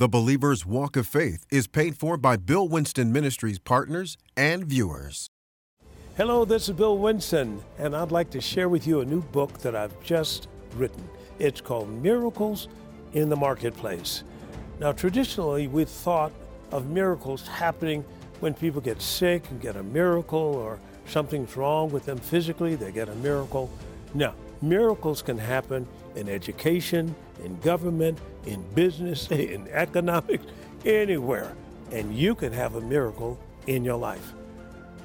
The Believer's Walk of Faith is paid for by Bill Winston Ministries partners and viewers. Hello, this is Bill Winston, and I'd like to share with you a new book that I've just written. It's called Miracles in the Marketplace. Now, traditionally, we've thought of miracles happening when people get sick and get a miracle, or something's wrong with them physically, they get a miracle. No, miracles can happen in education, in government, in business, in economics, anywhere. And you can have a miracle in your life.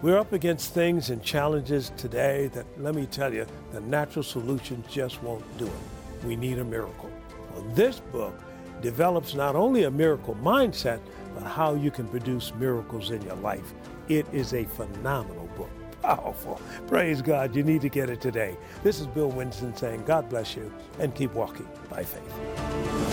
We're up against things and challenges today that, let me tell you, the natural solutions just won't do it. We need a miracle. Well, this book develops not only a miracle mindset, but how you can produce miracles in your life. It is a phenomenal. Powerful. Praise God. You need to get it today. This is Bill Winston saying, God bless you and keep walking by faith.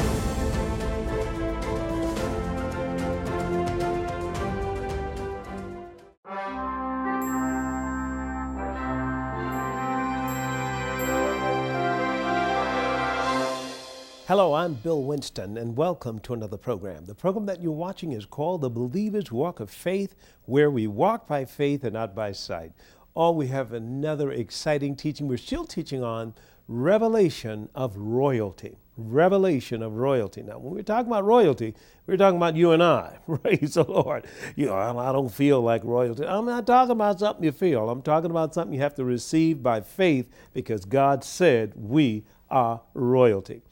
Hello, I'm Bill Winston, and welcome to another program. The program that you're watching is called The Believer's Walk of Faith, where we walk by faith and not by sight. Oh, we have another exciting teaching. We're still teaching on revelation of royalty. Revelation of royalty. Now, when we're talking about royalty, we're talking about you and I. Praise the Lord. You know, I don't feel like royalty. I'm not talking about something you feel. I'm talking about something you have to receive by faith because God said we are royalty.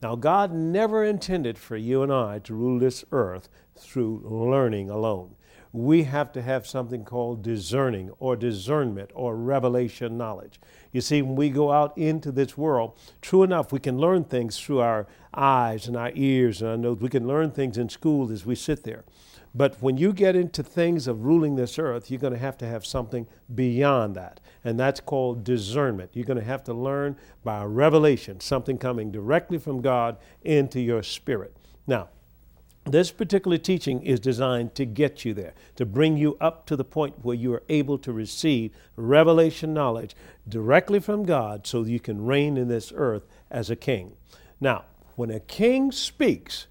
Now, God never intended for you and I to rule this earth through learning alone. We have to have something called discerning or discernment or revelation knowledge. You see, when we go out into this world, true enough, we can learn things through our eyes and our ears and our nose. We can learn things in school as we sit there. But when you get into things of ruling this earth, you're going to have to have something beyond that. And that's called discernment. You're going to have to learn by revelation, something coming directly from God into your spirit. Now, this particular teaching is designed to get you there, to bring you up to the point where you are able to receive revelation knowledge directly from God so you can reign in this earth as a king. Now, when a king speaks,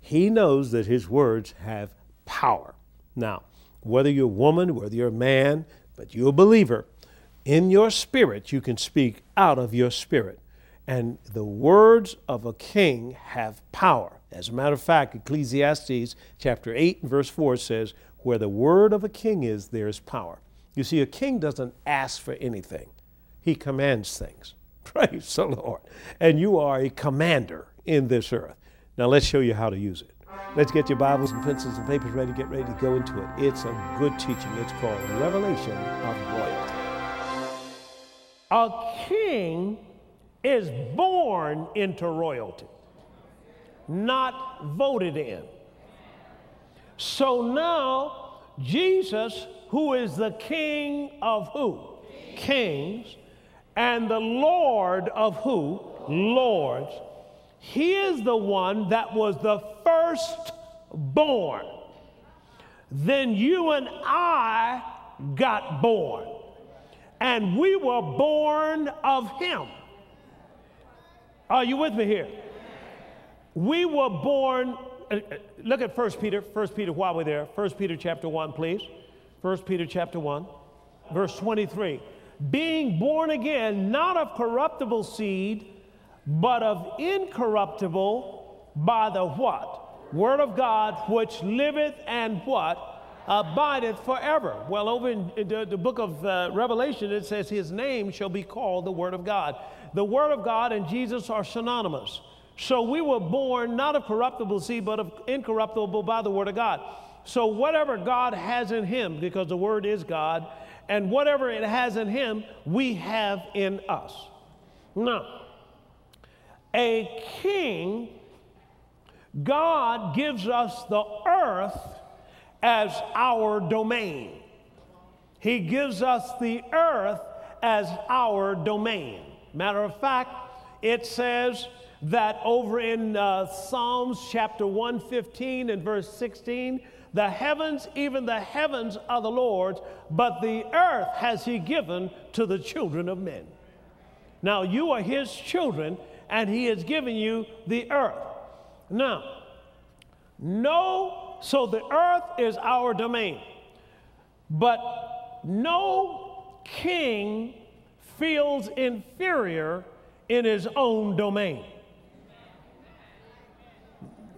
he knows that his words have power. Now, whether you're a woman, whether you're a man, but you're a believer, in your spirit you can speak out of your spirit. And the words of a king have power. As a matter of fact, Ecclesiastes chapter 8 and verse 4 says, Where the word of a king is, there is power. You see, a king doesn't ask for anything, he commands things. Praise the Lord. And you are a commander in this earth. Now let's show you how to use it. Let's get your Bibles and pencils and papers ready, get ready to go into it. It's a good teaching. It's called Revelation of Royalty. A king is born into royalty, not voted in. So now, Jesus, who is the king of who? Kings, and the Lord of who? Lords he is the one that was the first born. Then you and I got born. And we were born of him. Are you with me here? We were born, uh, uh, look at 1 Peter, 1 Peter while we're there. 1 Peter chapter 1, please. 1 Peter chapter 1, verse 23. Being born again, not of corruptible seed, but of incorruptible by the what? Word of God, which liveth and what? Abideth forever. Well, over in, the, the, book of uh, Revelation, it says, His name shall be called the Word of God. The Word of God and Jesus are synonymous. So we were born not of corruptible seed, but of incorruptible by the Word of God. So whatever God has in Him, because the Word is God, and whatever it has in Him, we have in us. Now, a king, God gives us the earth as our domain. He gives us the earth as our domain. Matter of fact, it says that over in uh, Psalms chapter 115 and verse 16, the heavens, even the heavens are the Lord's, but the earth has He given to the children of men. Now, you are His children, and He has given you the earth. Now, No, so the earth is our domain. But no king feels inferior in his own domain.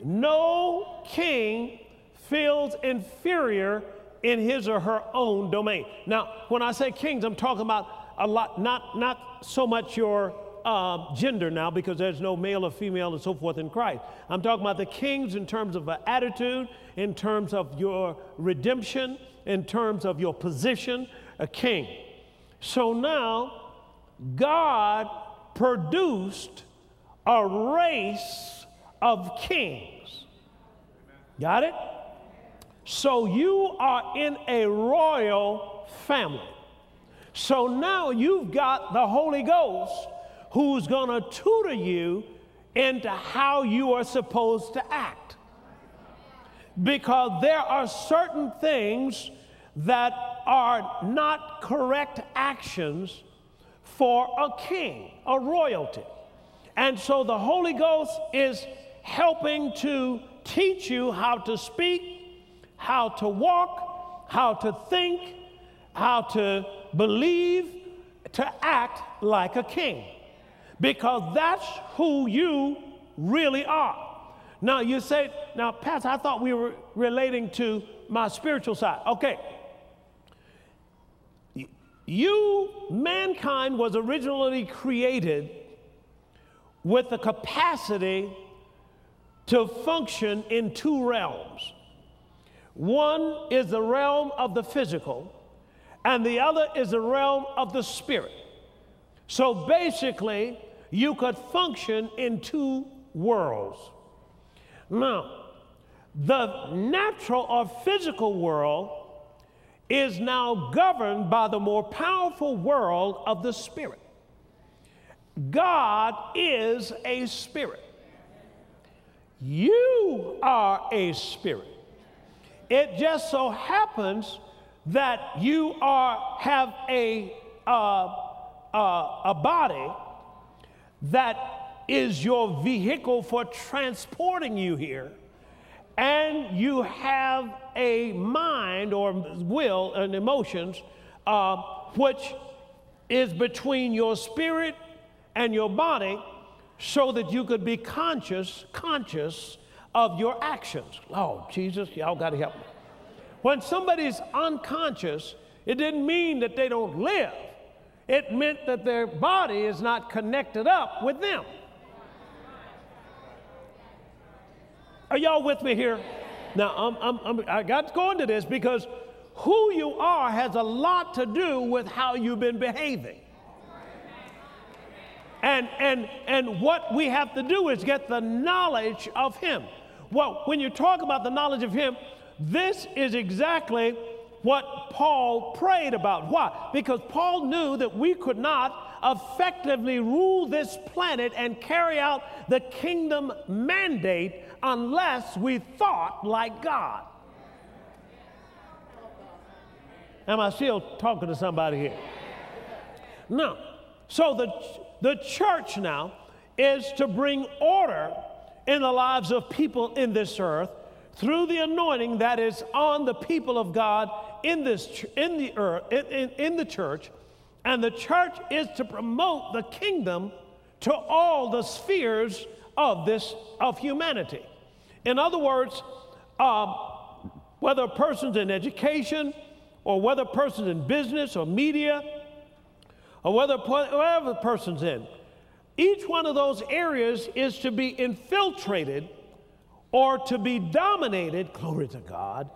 No king feels inferior in his or her own domain. Now, when I say kings, I'm talking about a lot, not, not so much your uh, gender now, because there's no male or female and so forth in Christ. I'm talking about the kings in terms of attitude, in terms of your redemption, in terms of your position, a king. So now, God produced a race of kings. Got it? So you are in a royal family. So now you've got the Holy Ghost who's going to tutor you into how you are supposed to act. Because there are certain things that are not correct actions for a king, a royalty. And so the Holy Ghost is helping to teach you how to speak, how to walk, how to think, how to believe, to act like a king. Because that's who you really are. Now you say, now, Pastor, I thought we were relating to my spiritual side. Okay. You, mankind, was originally created with the capacity to function in two realms. One is the realm of the physical, and the other is the realm of the spirit. So basically, you could function in two worlds. Now, the natural or physical world is now governed by the more powerful world of the spirit. God is a spirit. You are a spirit. It just so happens that you are have a uh, uh, a body that is your vehicle for transporting you here, and you have a mind or will and emotions uh, which is between your spirit and your body so that you could be conscious conscious of your actions. Oh, Jesus, y'all got to help me. When somebody's unconscious, it didn't mean that they don't live. It meant that their body is not connected up with them. Are y'all with me here? Now, I'm, I'm, I'm, i got to go into this because who you are has a lot to do with how you've been behaving. And, and, and what we have to do is get the knowledge of Him. Well, when you talk about the knowledge of Him, this is exactly what Paul prayed about. Why? Because Paul knew that we could not effectively rule this planet and carry out the kingdom mandate unless we thought like God. Am I still talking to somebody here? No. So the, the church now is to bring order in the lives of people in this earth through the anointing that is on the people of God in this in the earth in, in, in the church and the church is to promote the kingdom to all the spheres of this of humanity. In other words um, whether a person's in education or whether a person's in business or media or whether whatever person's in each one of those areas is to be infiltrated or to be dominated, glory to God,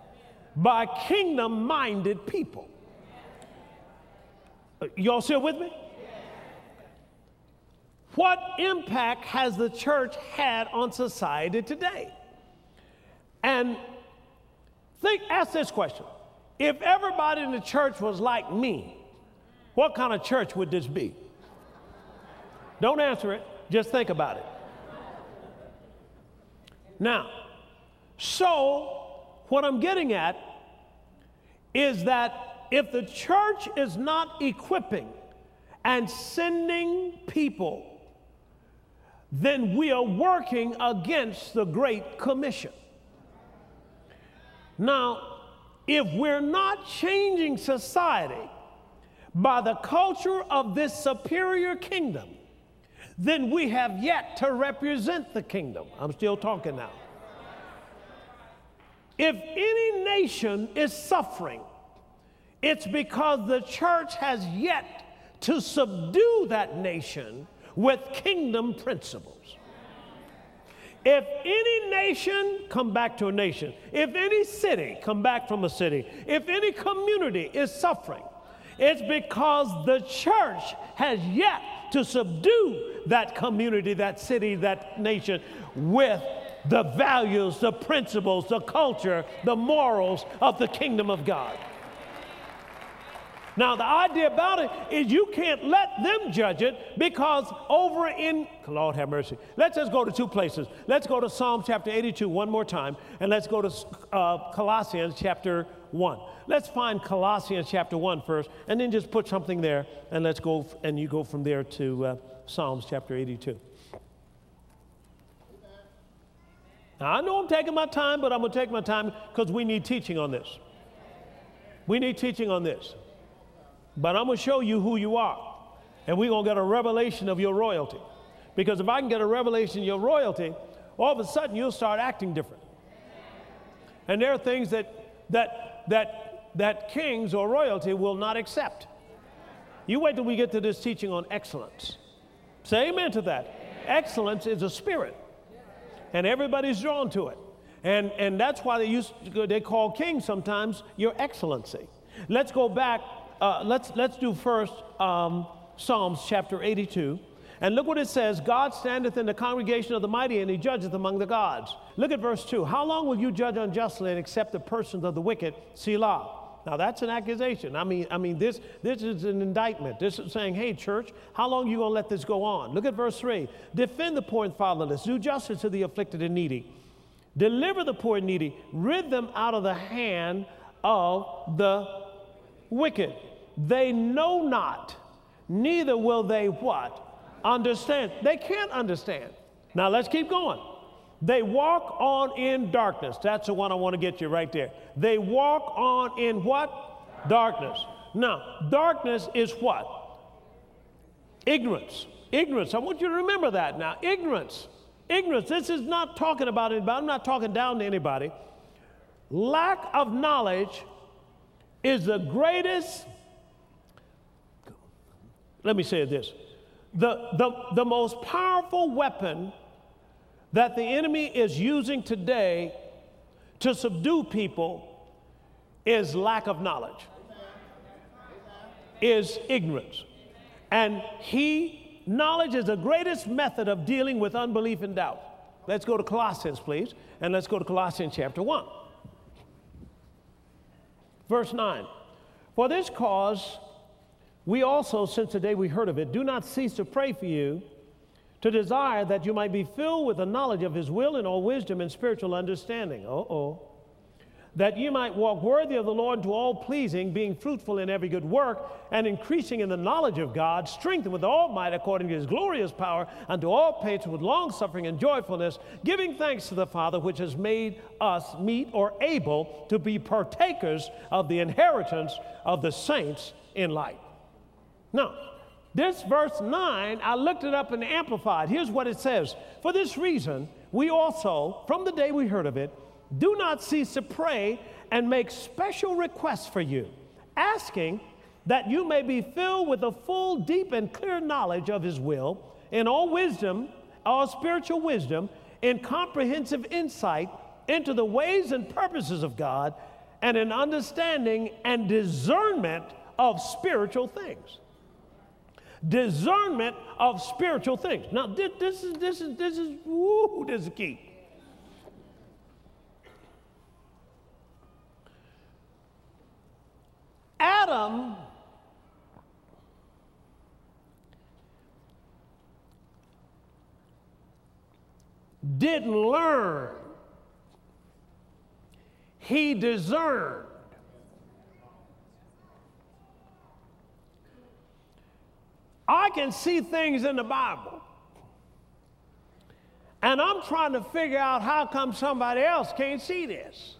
by kingdom minded people. Uh, y'all still with me? What impact has the church had on society today? And think, ask this question. If everybody in the church was like me, what kind of church would this be? Don't answer it, just think about it. Now, so what I'm getting at is that if the church is not equipping and sending people, then we are working against the Great Commission. Now, if we're not changing society by the culture of this superior kingdom, then we have yet to represent the kingdom. I'm still talking now. If any nation is suffering, it's because the church has yet to subdue that nation with kingdom principles. If any nation, come back to a nation. If any city, come back from a city. If any community is suffering, it's because the church has yet to subdue that community, that city, that nation with the values, the principles, the culture, the morals of the kingdom of God. Now, the idea about it is you can't let them judge it because over in, Lord have mercy. Let's just go to two places. Let's go to Psalm chapter 82 one more time, and let's go to uh, Colossians chapter 1. Let's find Colossians chapter 1 first, and then just put something there, and let's go, and you go from there to uh, Psalms chapter 82. Now, I know I'm taking my time, but I'm going to take my time because we need teaching on this. We need teaching on this. But I'm going to show you who you are. And we're going to get a revelation of your royalty. Because if I can get a revelation of your royalty, all of a sudden you'll start acting different. And there are things that, that, that, that kings or royalty will not accept. You wait till we get to this teaching on excellence. Say amen to that. Excellence is a spirit, and everybody's drawn to it. And, and that's why they, used to, they call kings sometimes your excellency. Let's go back uh, let's, let's do first um, Psalms chapter 82. And look what it says God standeth in the congregation of the mighty, and he judgeth among the gods. Look at verse 2. How long will you judge unjustly and accept the persons of the wicked? Selah. Now that's an accusation. I mean, I mean, this, this is an indictment. This is saying, hey, church, how long are you going to let this go on? Look at verse 3. Defend the poor and fatherless, do justice to the afflicted and needy. Deliver the poor and needy, rid them out of the hand of the wicked. They know not, neither will they what? Understand. They can't understand. Now let's keep going. They walk on in darkness. That's the one I want to get you right there. They walk on in what? Darkness. Now, darkness is what? Ignorance. Ignorance. I want you to remember that now. Ignorance. Ignorance. This is not talking about anybody. I'm not talking down to anybody. Lack of knowledge is the greatest let me say this the, the, the most powerful weapon that the enemy is using today to subdue people is lack of knowledge, is ignorance. And he, knowledge is the greatest method of dealing with unbelief and doubt. Let's go to Colossians, please, and let's go to Colossians chapter 1. Verse 9. For this cause we also, since the day we heard of it, do not cease to pray for you, to desire that you might be filled with the knowledge of his will and all wisdom and spiritual understanding. Uh oh. That you might walk worthy of the Lord to all pleasing, being fruitful in every good work, and increasing in the knowledge of God, strengthened with all might according to his glorious power, unto all patience with long suffering and joyfulness, giving thanks to the Father which has made us meet or able to be partakers of the inheritance of the saints in light. Now, this verse 9, I looked it up the Amplified. Here's what it says For this reason, we also, from the day we heard of it, do not cease to pray and make special requests for you, asking that you may be filled with a full, deep, and clear knowledge of His will, in all wisdom, all spiritual wisdom, in comprehensive insight into the ways and purposes of God, and in understanding and discernment of spiritual things discernment of spiritual things. Now, this, this is this is this is woo, this is key. Adam didn't learn. He discerned. I can see things in the Bible. And I'm trying to figure out how come somebody else can't see this.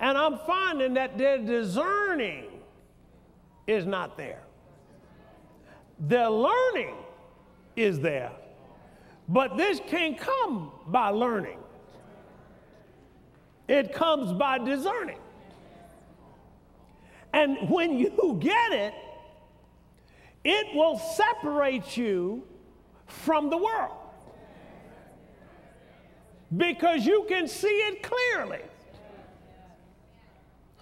And I'm finding that their discerning is not there. Their learning is there. But this can't come by learning, it comes by discerning. And when you get it, it will separate you from the world because you can see it clearly.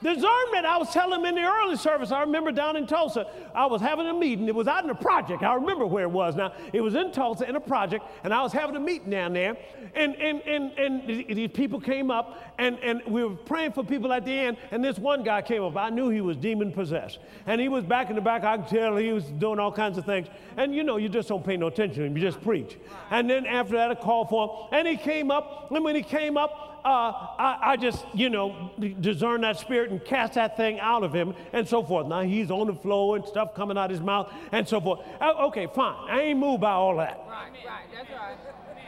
Discernment, I was telling them in the early service, I remember down in Tulsa, I was having a meeting. It was out in a project. I remember where it was now. It was in Tulsa in a project, and I was having a meeting down there. And, and, and, and these people came up, and, and we were praying for people at the end. And this one guy came up. I knew he was demon possessed. And he was back in the back. I could tell he was doing all kinds of things. And you know, you just don't pay no attention to him, you just preach. And then after that, I called for him. And he came up, and when he came up, I, I, just, you know, discern that spirit and cast that thing out of him and so forth. Now he's on the floor and stuff coming out of his mouth and so forth. Uh, okay, fine. I ain't moved by all that. Right, right. That's right.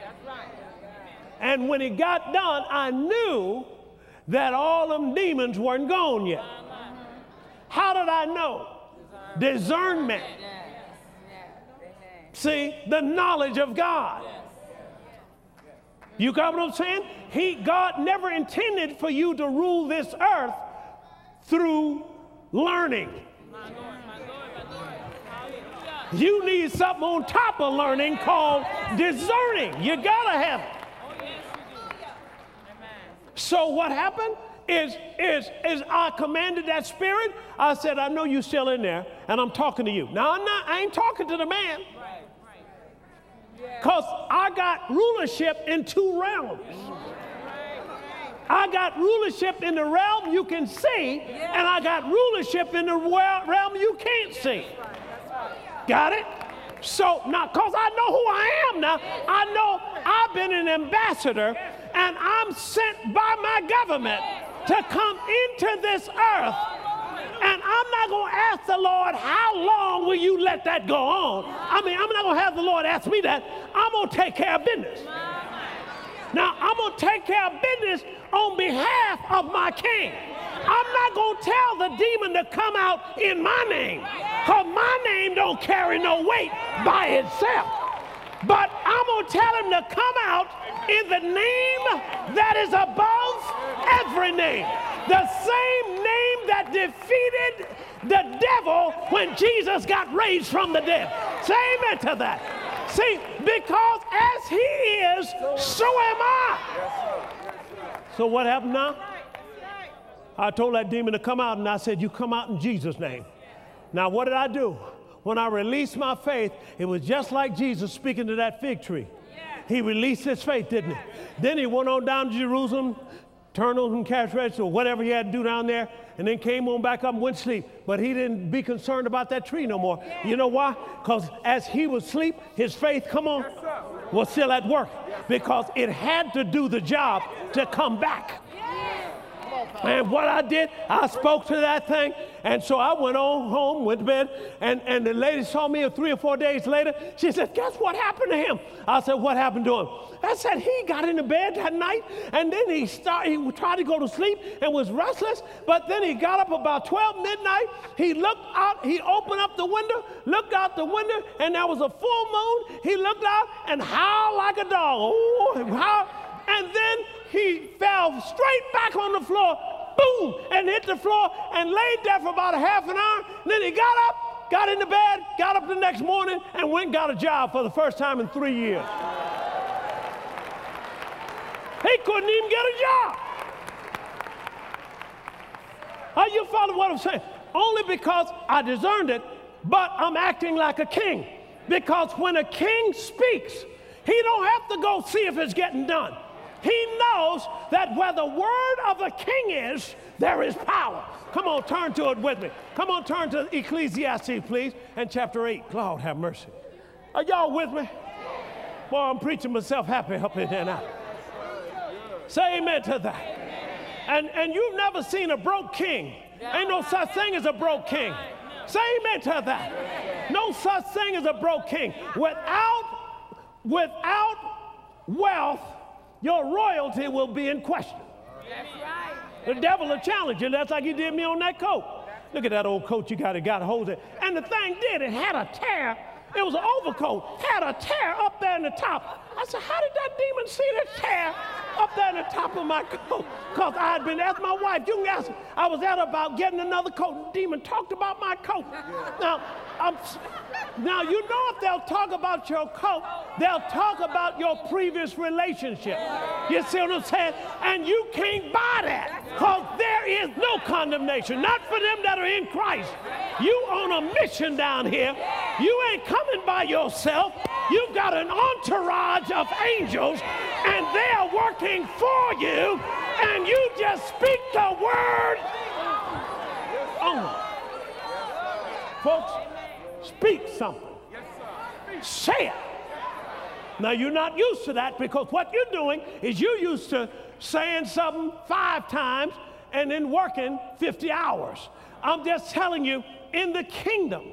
That's right. And when it got done, I knew that all them demons weren't gone yet. How did I know? Discernment. See, the knowledge of God. You got what I'm saying? He, God never intended for you to rule this earth through learning. You need something on top of learning called discerning. You gotta have it. So what happened is, is, is I commanded that spirit. I said, I know you're still in there, and I'm talking to you. Now I'm not, I ain't talking to the man. Because I got rulership in two realms. I got rulership in the realm you can see, and I got rulership in the realm you can't see. Got it? So now, because I know who I am now, I know I've been an ambassador and I'm sent by my government to come into this earth and I'm not going to ask the Lord, how long will you let that go on? I mean, I'm not going to have the Lord ask me that. I'm going to take care of business. Now, I'm going to take care of business on behalf of my king. I'm not going to tell the demon to come out in my name because my name don't carry no weight by itself. But I'm going to tell him to come out in the name that is above every name. The same name that defeated the devil when Jesus got raised from the dead. Say amen to that. See, because as he is, so am I. So what happened now? I told that demon to come out, and I said, You come out in Jesus' name. Now, what did I do? When I released my faith, it was just like Jesus speaking to that fig tree. He released his faith, didn't he? Then he went on down to Jerusalem, turned on some cash register or whatever he had to do down there, and then came on back up and went to sleep. But he didn't be concerned about that tree no more. You know why? Because as he was asleep, his faith, come on, was still at work because it had to do the job to come back. And what I did, I spoke to that thing. And so I went on home, went to bed, and, and the lady saw me three or four days later. She said, Guess what happened to him? I said, What happened to him? I said, He got into bed that night, and then he started, he tried to go to sleep and was restless, but then he got up about 12 midnight. He looked out, he opened up the window, looked out the window, and there was a full moon. He looked out and howled like a dog. Oh, how, and then he fell straight back on the floor, boom, and hit the floor and laid there for about a half an hour. Then he got up, got into bed, got up the next morning, and went and got a job for the first time in three years. He couldn't even get a job. Are you following what I'm saying? Only because I discerned it, but I'm acting like a king. Because when a king speaks, he don't have to go see if it's getting done. He knows that where the word of the king is, there is power. Come on, turn to it with me. Come on, turn to Ecclesiastes, please, and chapter 8. Lord have mercy. Are y'all with me? Boy, I'm preaching myself happy up in there now. Say amen to that. And, and you've never seen a broke king. Ain't no such thing as a broke king. Say amen to that. No such thing as a broke king. Without, without wealth, your royalty will be in question. That's right. The devil will challenge you. That's like he did me on that coat. Look at that old coat you got. It got of it. And the thing did, it had a tear. It was an overcoat, had a tear up there in the top. I said, How did that demon see the tear up there in the top of my coat? Because I had been asked my wife, you can ask, I was at about getting another coat. Demon talked about my coat. Now, I'm, now, you know if they'll talk about your coat, they'll talk about your previous relationship. You see what I'm saying? And you can't buy that because there is no condemnation, not for them that are in Christ. You on a mission down here. You ain't coming by yourself. You've got an entourage of angels, and they are working for you, and you just speak the word. Oh, folks, Speak something. Say it. Now, you're not used to that because what you're doing is you're used to saying something five times and then working 50 hours. I'm just telling you, in the kingdom,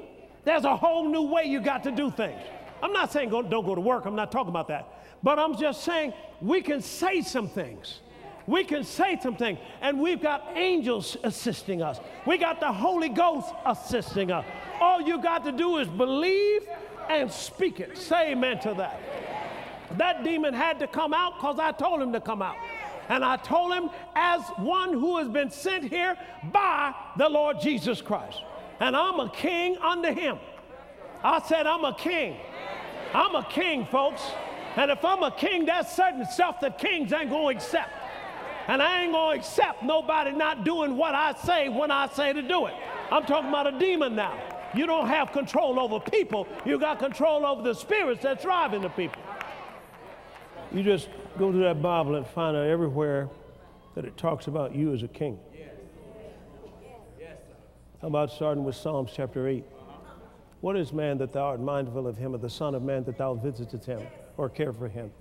there's a whole new way you got to do things. I'm not saying go, don't go to work, I'm not talking about that. But I'm just saying we can say some things. We can say something, and we've got angels assisting us. We got the Holy Ghost assisting us. All you got to do is believe and speak it. Say amen to that. That demon had to come out because I told him to come out. And I told him, as one who has been sent here by the Lord Jesus Christ. And I'm a king under him. I said, I'm a king. I'm a king, folks. And if I'm a king, that's certain stuff that kings ain't to accept. And I ain't to accept nobody not doing what I say when I say to do it. I'm talking about a demon now. You don't have control over people, you got control over the spirits that's driving the people. You just go to that Bible and find out everywhere that it talks about you as a king. How about starting with Psalms chapter 8? What is man that thou art mindful of him, or the Son of Man that thou visitest him, or care for him?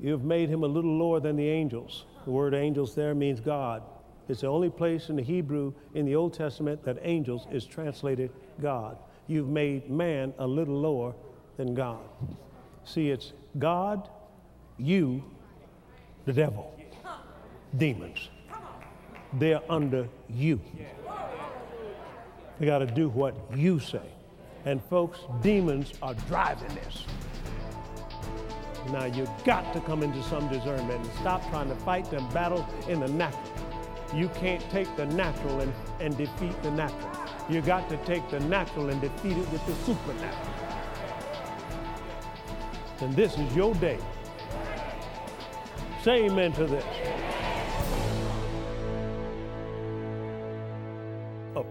You have made him a little lower than the angels. The word angels there means God. It's the only place in the Hebrew in the Old Testament that angels is translated God. You've made man a little lower than God. See, it's God, you, the devil, demons. They're under you. They got to do what you say. And folks, demons are driving this. Now you've got to come into some discernment and stop trying to fight them battles in the natural. You can't take the natural and, and defeat the natural. You got to take the natural and defeat it with the supernatural. And this is your day. Say amen to this.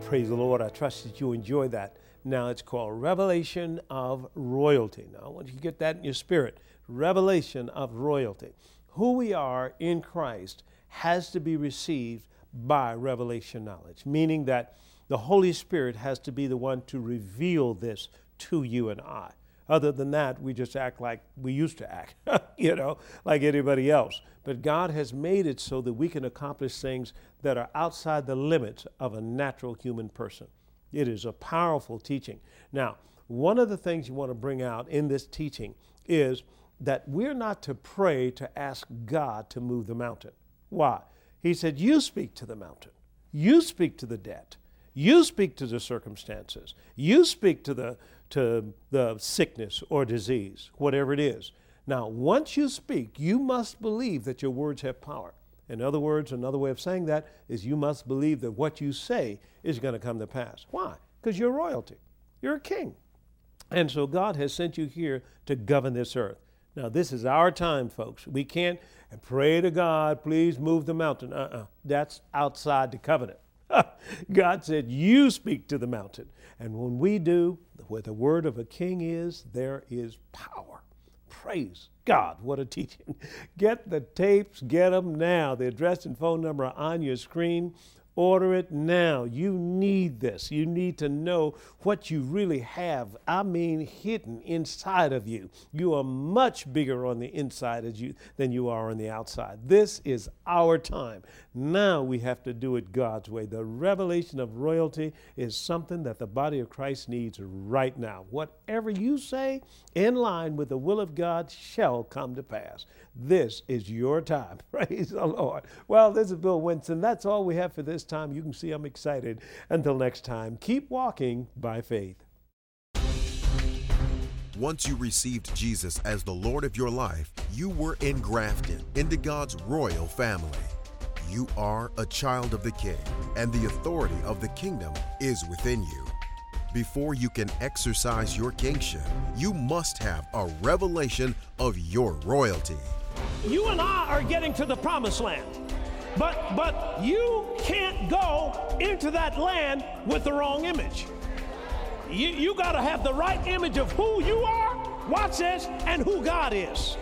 Praise the Lord. I trust that you enjoy that. Now it's called Revelation of Royalty. Now I want you to get that in your spirit. Revelation of Royalty. Who we are in Christ has to be received by revelation knowledge, meaning that the Holy Spirit has to be the one to reveal this to you and I. Other than that, we just act like we used to act, you know, like anybody else. But God has made it so that we can accomplish things that are outside the limits of a natural human person. It is a powerful teaching. Now, one of the things you want to bring out in this teaching is that we're not to pray to ask God to move the mountain. Why? He said, You speak to the mountain, you speak to the debt, you speak to the circumstances, you speak to the, to the sickness or disease, whatever it is. Now, once you speak, you must believe that your words have power. In other words, another way of saying that is you must believe that what you say is going to come to pass. Why? Because you're royalty, you're a king. And so God has sent you here to govern this earth. Now, this is our time, folks. We can't pray to God, please move the mountain. Uh uh-uh. uh That's outside the covenant. God said, You speak to the mountain. And when we do, where the word of a king is, there is power. Praise God. What a teaching. Get the tapes, get them now. The address and phone number are on your screen. Order it now. You need this. You need to know what you really have. I mean, hidden inside of you. You are much bigger on the inside you, than you are on the outside. This is our time. Now we have to do it God's way. The revelation of royalty is something that the body of Christ needs right now. Whatever you say in line with the will of God shall come to pass. This is your time. Praise the Lord. Well, this is Bill Winston. That's all we have for this time. You can see I'm excited. Until next time, keep walking by faith. Once you received Jesus as the Lord of your life, you were engrafted into God's royal family. You are a child of the King, and the authority of the kingdom is within you. Before you can exercise your kingship, you must have a revelation of your royalty. You and I are getting to the promised land. But but you can't go into that land with the wrong image. You, you got to have the right image of who you are, watch this, and who God is.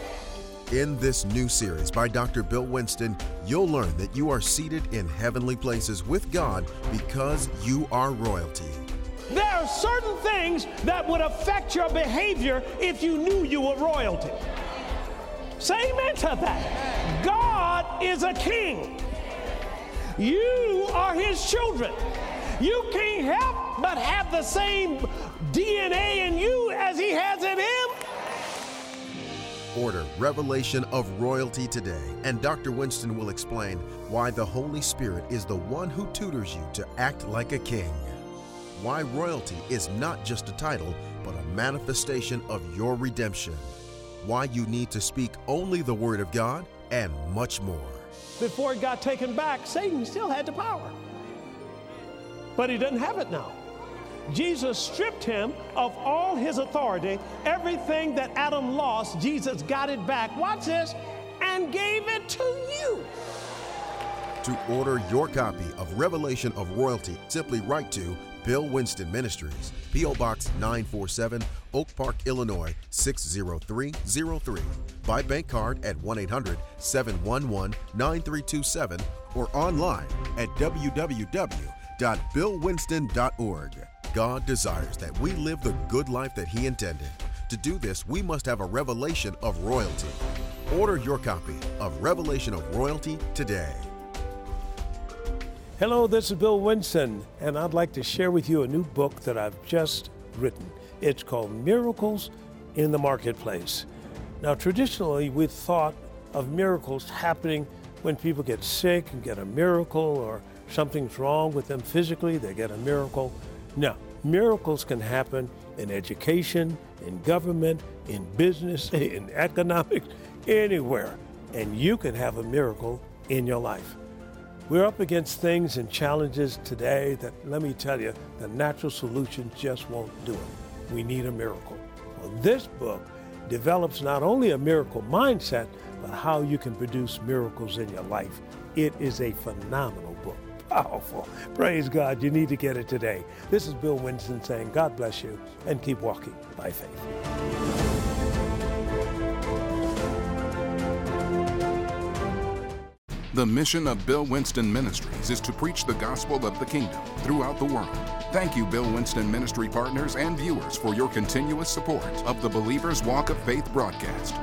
In this new series by Dr. Bill Winston, you'll learn that you are seated in heavenly places with God because you are royalty. There are certain things that would affect your behavior if you knew you were royalty. Say amen to that. God is a king. You are his children. You can't help but have the same DNA in you as he has in him. Order Revelation of Royalty today, and Dr. Winston will explain why the Holy Spirit is the one who tutors you to act like a king. Why royalty is not just a title, but a manifestation of your redemption. Why you need to speak only the Word of God, and much more. Before it got taken back, Satan still had the power. But he doesn't have it now. Jesus stripped him of all his authority. Everything that Adam lost, Jesus got it back. Watch this, and gave it to you. To order your copy of Revelation of Royalty, simply write to Bill Winston Ministries, P.O. Box 947, Oak Park, Illinois 60303. By bank card at 1 800 711 9327 or online at www.billwinston.org. God desires that we live the good life that He intended. To do this, we must have a revelation of royalty. Order your copy of Revelation of Royalty today. Hello, this is Bill Winston, and I'd like to share with you a new book that I've just written. It's called Miracles in the Marketplace. Now, traditionally, we thought of miracles happening when people get sick and get a miracle, or something's wrong with them physically, they get a miracle. No, miracles can happen in education, in government, in business, in economics, anywhere. And you can have a miracle in your life. We're up against things and challenges today that, let me tell you, the natural solutions just won't do it. We need a miracle. Well, this book develops not only a miracle mindset, but how you can produce miracles in your life. It is a phenomenal. Powerful. Praise God. You need to get it today. This is Bill Winston saying, God bless you and keep walking by faith. The mission of Bill Winston Ministries is to preach the gospel of the kingdom throughout the world. Thank you, Bill Winston Ministry partners and viewers, for your continuous support of the Believer's Walk of Faith broadcast.